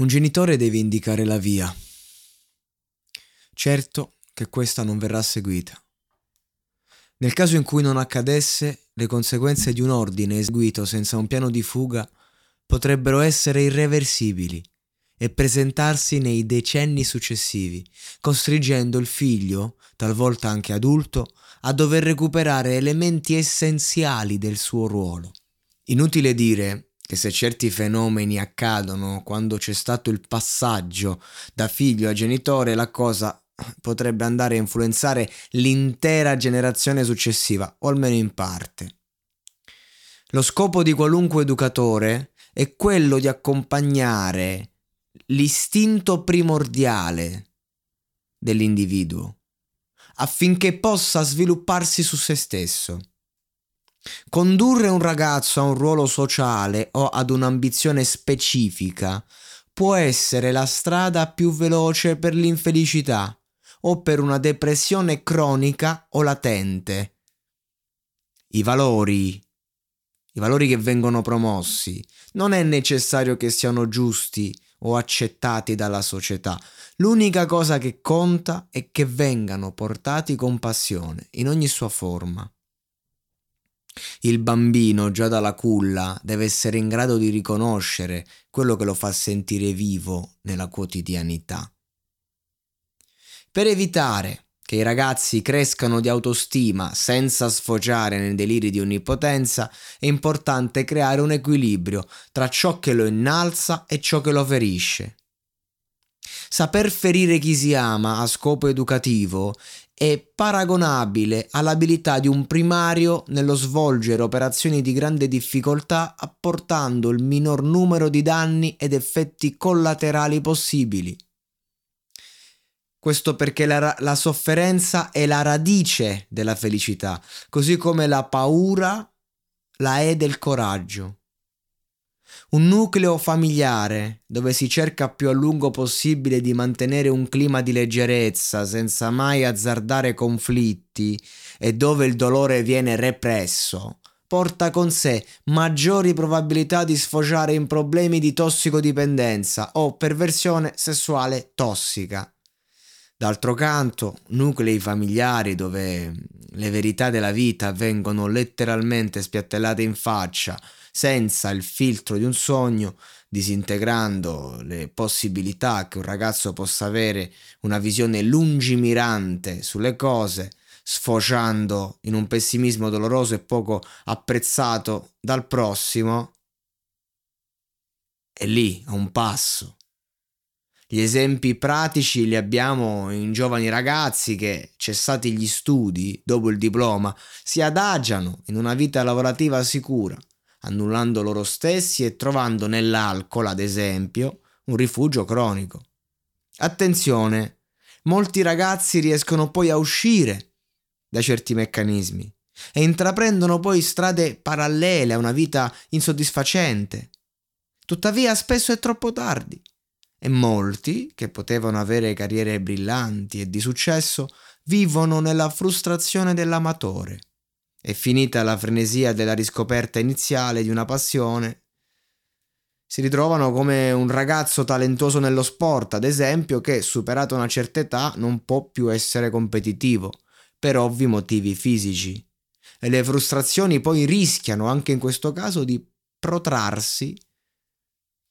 Un genitore deve indicare la via. Certo che questa non verrà seguita. Nel caso in cui non accadesse, le conseguenze di un ordine eseguito senza un piano di fuga potrebbero essere irreversibili e presentarsi nei decenni successivi, costringendo il figlio, talvolta anche adulto, a dover recuperare elementi essenziali del suo ruolo. Inutile dire che se certi fenomeni accadono quando c'è stato il passaggio da figlio a genitore, la cosa potrebbe andare a influenzare l'intera generazione successiva, o almeno in parte. Lo scopo di qualunque educatore è quello di accompagnare l'istinto primordiale dell'individuo affinché possa svilupparsi su se stesso. Condurre un ragazzo a un ruolo sociale o ad un'ambizione specifica può essere la strada più veloce per l'infelicità o per una depressione cronica o latente. I valori, i valori che vengono promossi, non è necessario che siano giusti o accettati dalla società. L'unica cosa che conta è che vengano portati con passione, in ogni sua forma. Il bambino già dalla culla deve essere in grado di riconoscere quello che lo fa sentire vivo nella quotidianità. Per evitare che i ragazzi crescano di autostima senza sfociare nei deliri di onnipotenza, è importante creare un equilibrio tra ciò che lo innalza e ciò che lo ferisce. Saper ferire chi si ama a scopo educativo è paragonabile all'abilità di un primario nello svolgere operazioni di grande difficoltà apportando il minor numero di danni ed effetti collaterali possibili. Questo perché la, la, sofferenza è la radice della felicità, così come la paura la è del coraggio. Un nucleo familiare dove si cerca più a lungo possibile di mantenere un clima di leggerezza senza mai azzardare conflitti e dove il dolore viene represso, porta con sé maggiori probabilità di sfociare in problemi di tossicodipendenza o perversione sessuale tossica. D'altro canto, nuclei familiari dove le verità della vita vengono letteralmente spiattellate in faccia, senza il filtro di un sogno, disintegrando le possibilità che un ragazzo possa avere una visione lungimirante sulle cose, sfociando in un pessimismo doloroso e poco apprezzato dal prossimo, è lì, a un passo gli esempi pratici li abbiamo in giovani ragazzi che, cessati gli studi dopo il diploma, si adagiano in una vita lavorativa sicura, annullando loro stessi e trovando nell'alcol, ad esempio, un rifugio cronico. Attenzione, molti ragazzi riescono poi a uscire da certi meccanismi e intraprendono poi strade parallele a una vita insoddisfacente. Tuttavia spesso è troppo tardi e molti, che potevano avere carriere brillanti e di successo, vivono nella frustrazione dell'amatore. È finita la frenesia della riscoperta iniziale di una passione. Si ritrovano come un ragazzo talentuoso nello sport, ad esempio, che, superata una certa età, non può più essere competitivo, per ovvi motivi fisici. E le frustrazioni poi rischiano, anche in questo caso, di protrarsi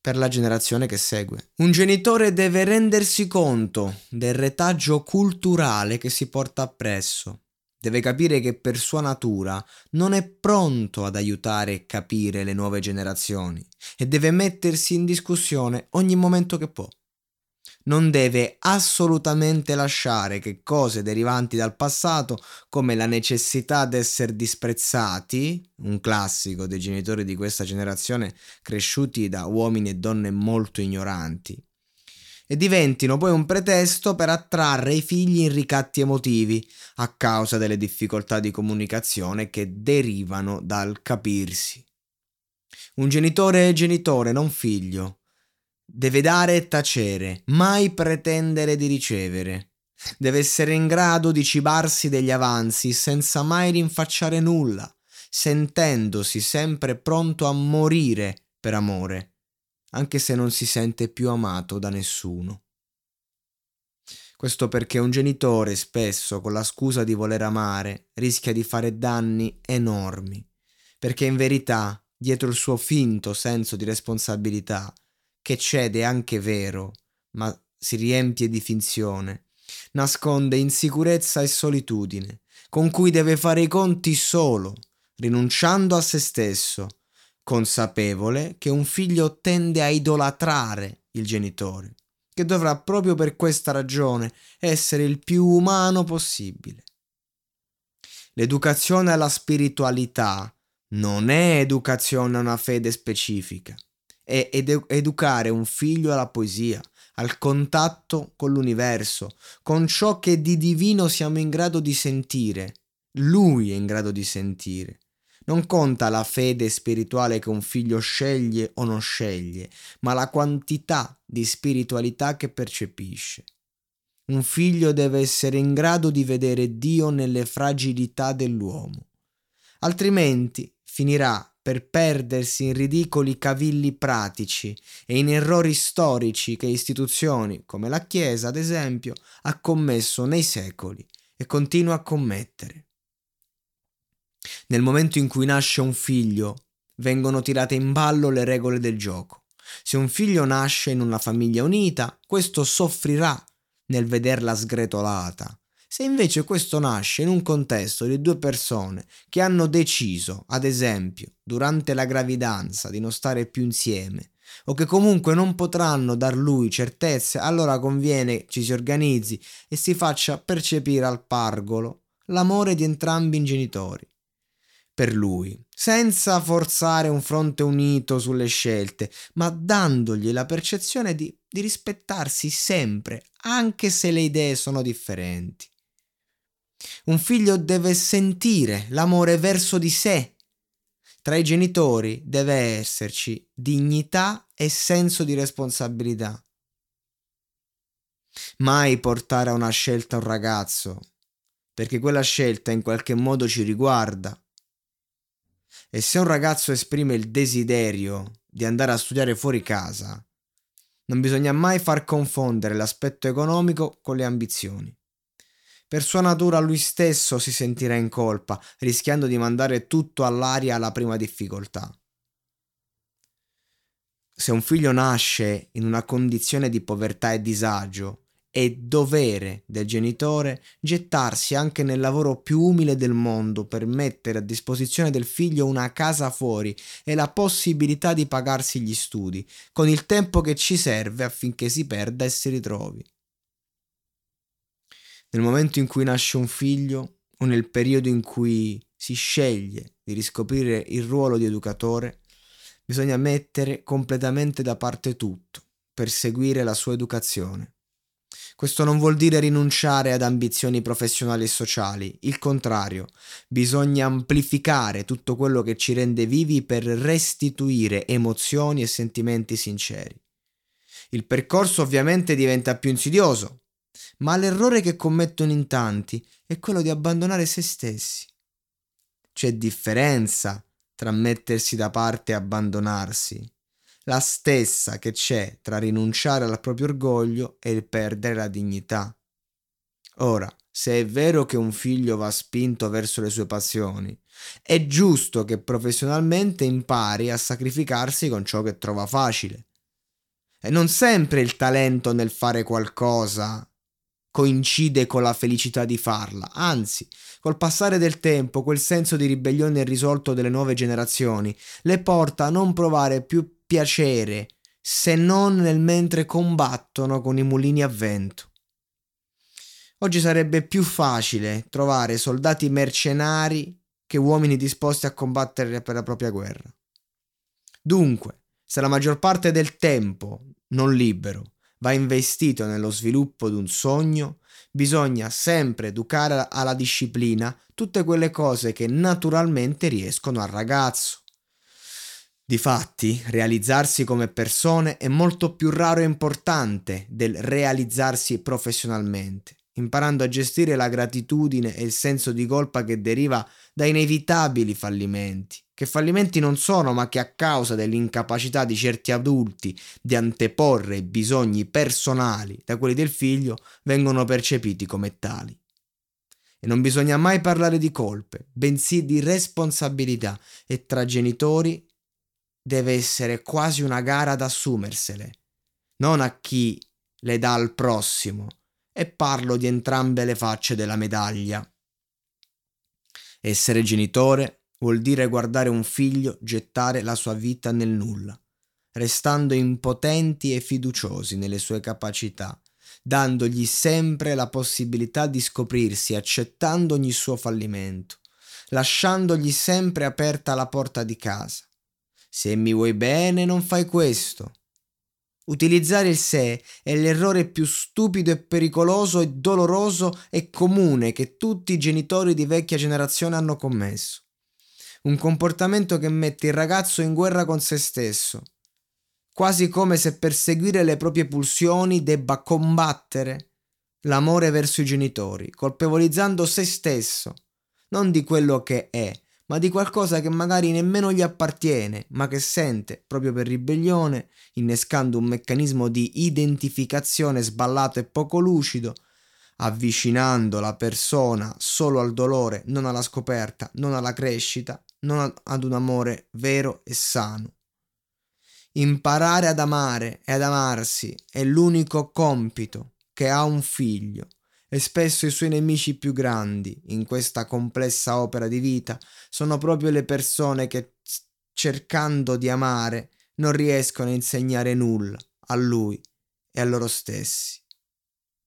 per la generazione che segue. Un genitore deve rendersi conto del retaggio culturale che si porta appresso. Deve capire che per sua natura non è pronto ad aiutare e capire le nuove generazioni e deve mettersi in discussione ogni momento che può. Non deve assolutamente lasciare che cose derivanti dal passato, come la necessità di essere disprezzati, un classico dei genitori di questa generazione cresciuti da uomini e donne molto ignoranti, e diventino poi un pretesto per attrarre i figli in ricatti emotivi a causa delle difficoltà di comunicazione che derivano dal capirsi. Un genitore è genitore, non figlio Deve dare e tacere, mai pretendere di ricevere. Deve essere in grado di cibarsi degli avanzi senza mai rinfacciare nulla, sentendosi sempre pronto a morire per amore, anche se non si sente più amato da nessuno. Questo perché un genitore spesso, con la scusa di voler amare, rischia di fare danni enormi, perché in verità, dietro il suo finto senso di responsabilità, che cede anche vero, ma si riempie di finzione, nasconde insicurezza e solitudine, con cui deve fare i conti solo, rinunciando a se stesso, consapevole che un figlio tende a idolatrare il genitore, che dovrà proprio per questa ragione essere il più umano possibile. L'educazione alla spiritualità non è educazione a una fede specifica, è edu- educare un figlio alla poesia, al contatto con l'universo, con ciò che di divino siamo in grado di sentire. Lui è in grado di sentire. Non conta la fede spirituale che un figlio sceglie o non sceglie, ma la quantità di spiritualità che percepisce. Un figlio deve essere in grado di vedere Dio nelle fragilità dell'uomo, altrimenti finirà per perdersi in ridicoli cavilli pratici e in errori storici che istituzioni come la Chiesa, ad esempio, ha commesso nei secoli e continua a commettere. Nel momento in cui nasce un figlio, vengono tirate in ballo le regole del gioco. Se un figlio nasce in una famiglia unita, questo soffrirà nel vederla sgretolata, se invece questo nasce in un contesto di due persone che hanno deciso, ad esempio, durante la gravidanza di non stare più insieme, o che comunque non potranno dar lui certezze, allora conviene ci si organizzi e si faccia percepire al pargolo l'amore di entrambi i genitori. Per lui, senza forzare un fronte unito sulle scelte, ma dandogli la percezione di, di rispettarsi sempre, anche se le idee sono differenti. Un figlio deve sentire l'amore verso di sé. Tra i genitori deve esserci dignità e senso di responsabilità. Mai portare a una scelta un ragazzo, perché quella scelta in qualche modo ci riguarda. E se un ragazzo esprime il desiderio di andare a studiare fuori casa, non bisogna mai far confondere l'aspetto economico con le ambizioni. Per sua natura lui stesso si sentirà in colpa, rischiando di mandare tutto all'aria alla prima difficoltà. Se un figlio nasce in una condizione di povertà e disagio, è dovere del genitore gettarsi anche nel lavoro più umile del mondo per mettere a disposizione del figlio una casa fuori e la possibilità di pagarsi gli studi, con il tempo che ci serve affinché si perda e si ritrovi. Nel momento in cui nasce un figlio o nel periodo in cui si sceglie di riscoprire il ruolo di educatore, bisogna mettere completamente da parte tutto per seguire la sua educazione. Questo non vuol dire rinunciare ad ambizioni professionali e sociali, il contrario, bisogna amplificare tutto quello che ci rende vivi per restituire emozioni e sentimenti sinceri. Il percorso ovviamente diventa più insidioso, ma l'errore che commettono in tanti è quello di abbandonare se stessi. C'è differenza tra mettersi da parte e abbandonarsi, la stessa che c'è tra rinunciare al proprio orgoglio e il perdere la dignità. Ora, se è vero che un figlio va spinto verso le sue passioni, è giusto che professionalmente impari a sacrificarsi con ciò che trova facile. E non sempre il talento nel fare qualcosa coincide con la felicità di farla, anzi, col passare del tempo quel senso di ribellione irrisolto delle nuove generazioni le porta a non provare più piacere se non nel mentre combattono con i mulini a vento. Oggi sarebbe più facile trovare soldati mercenari che uomini disposti a combattere per la propria guerra. Dunque, se la maggior parte del tempo non libero va investito nello sviluppo di un sogno, bisogna sempre educare alla disciplina tutte quelle cose che naturalmente riescono al ragazzo. Difatti, realizzarsi come persone è molto più raro e importante del realizzarsi professionalmente imparando a gestire la gratitudine e il senso di colpa che deriva da inevitabili fallimenti, che fallimenti non sono, ma che a causa dell'incapacità di certi adulti di anteporre i bisogni personali da quelli del figlio vengono percepiti come tali. E non bisogna mai parlare di colpe, bensì di responsabilità e tra genitori deve essere quasi una gara ad assumersele, non a chi le dà al prossimo, e parlo di entrambe le facce della medaglia. Essere genitore vuol dire guardare un figlio gettare la sua vita nel nulla, restando impotenti e fiduciosi nelle sue capacità, dandogli sempre la possibilità di scoprirsi, accettando ogni suo fallimento, lasciandogli sempre aperta la porta di casa. Se mi vuoi bene non fai questo, Utilizzare il sé è l'errore più stupido e pericoloso e doloroso e comune che tutti i genitori di vecchia generazione hanno commesso. Un comportamento che mette il ragazzo in guerra con se stesso, quasi come se per seguire le proprie pulsioni debba combattere l'amore verso i genitori, colpevolizzando se stesso, non di quello che è, ma di qualcosa che magari nemmeno gli appartiene, ma che sente proprio per ribellione, innescando un meccanismo di identificazione sballato e poco lucido, avvicinando la persona solo al dolore, non alla scoperta, non alla crescita, non ad un amore vero e sano. Imparare ad amare e ad amarsi è l'unico compito che ha un figlio e spesso i suoi nemici più grandi in questa complessa opera di vita sono proprio le persone che, cercando di amare, non riescono a insegnare nulla a lui e a loro stessi.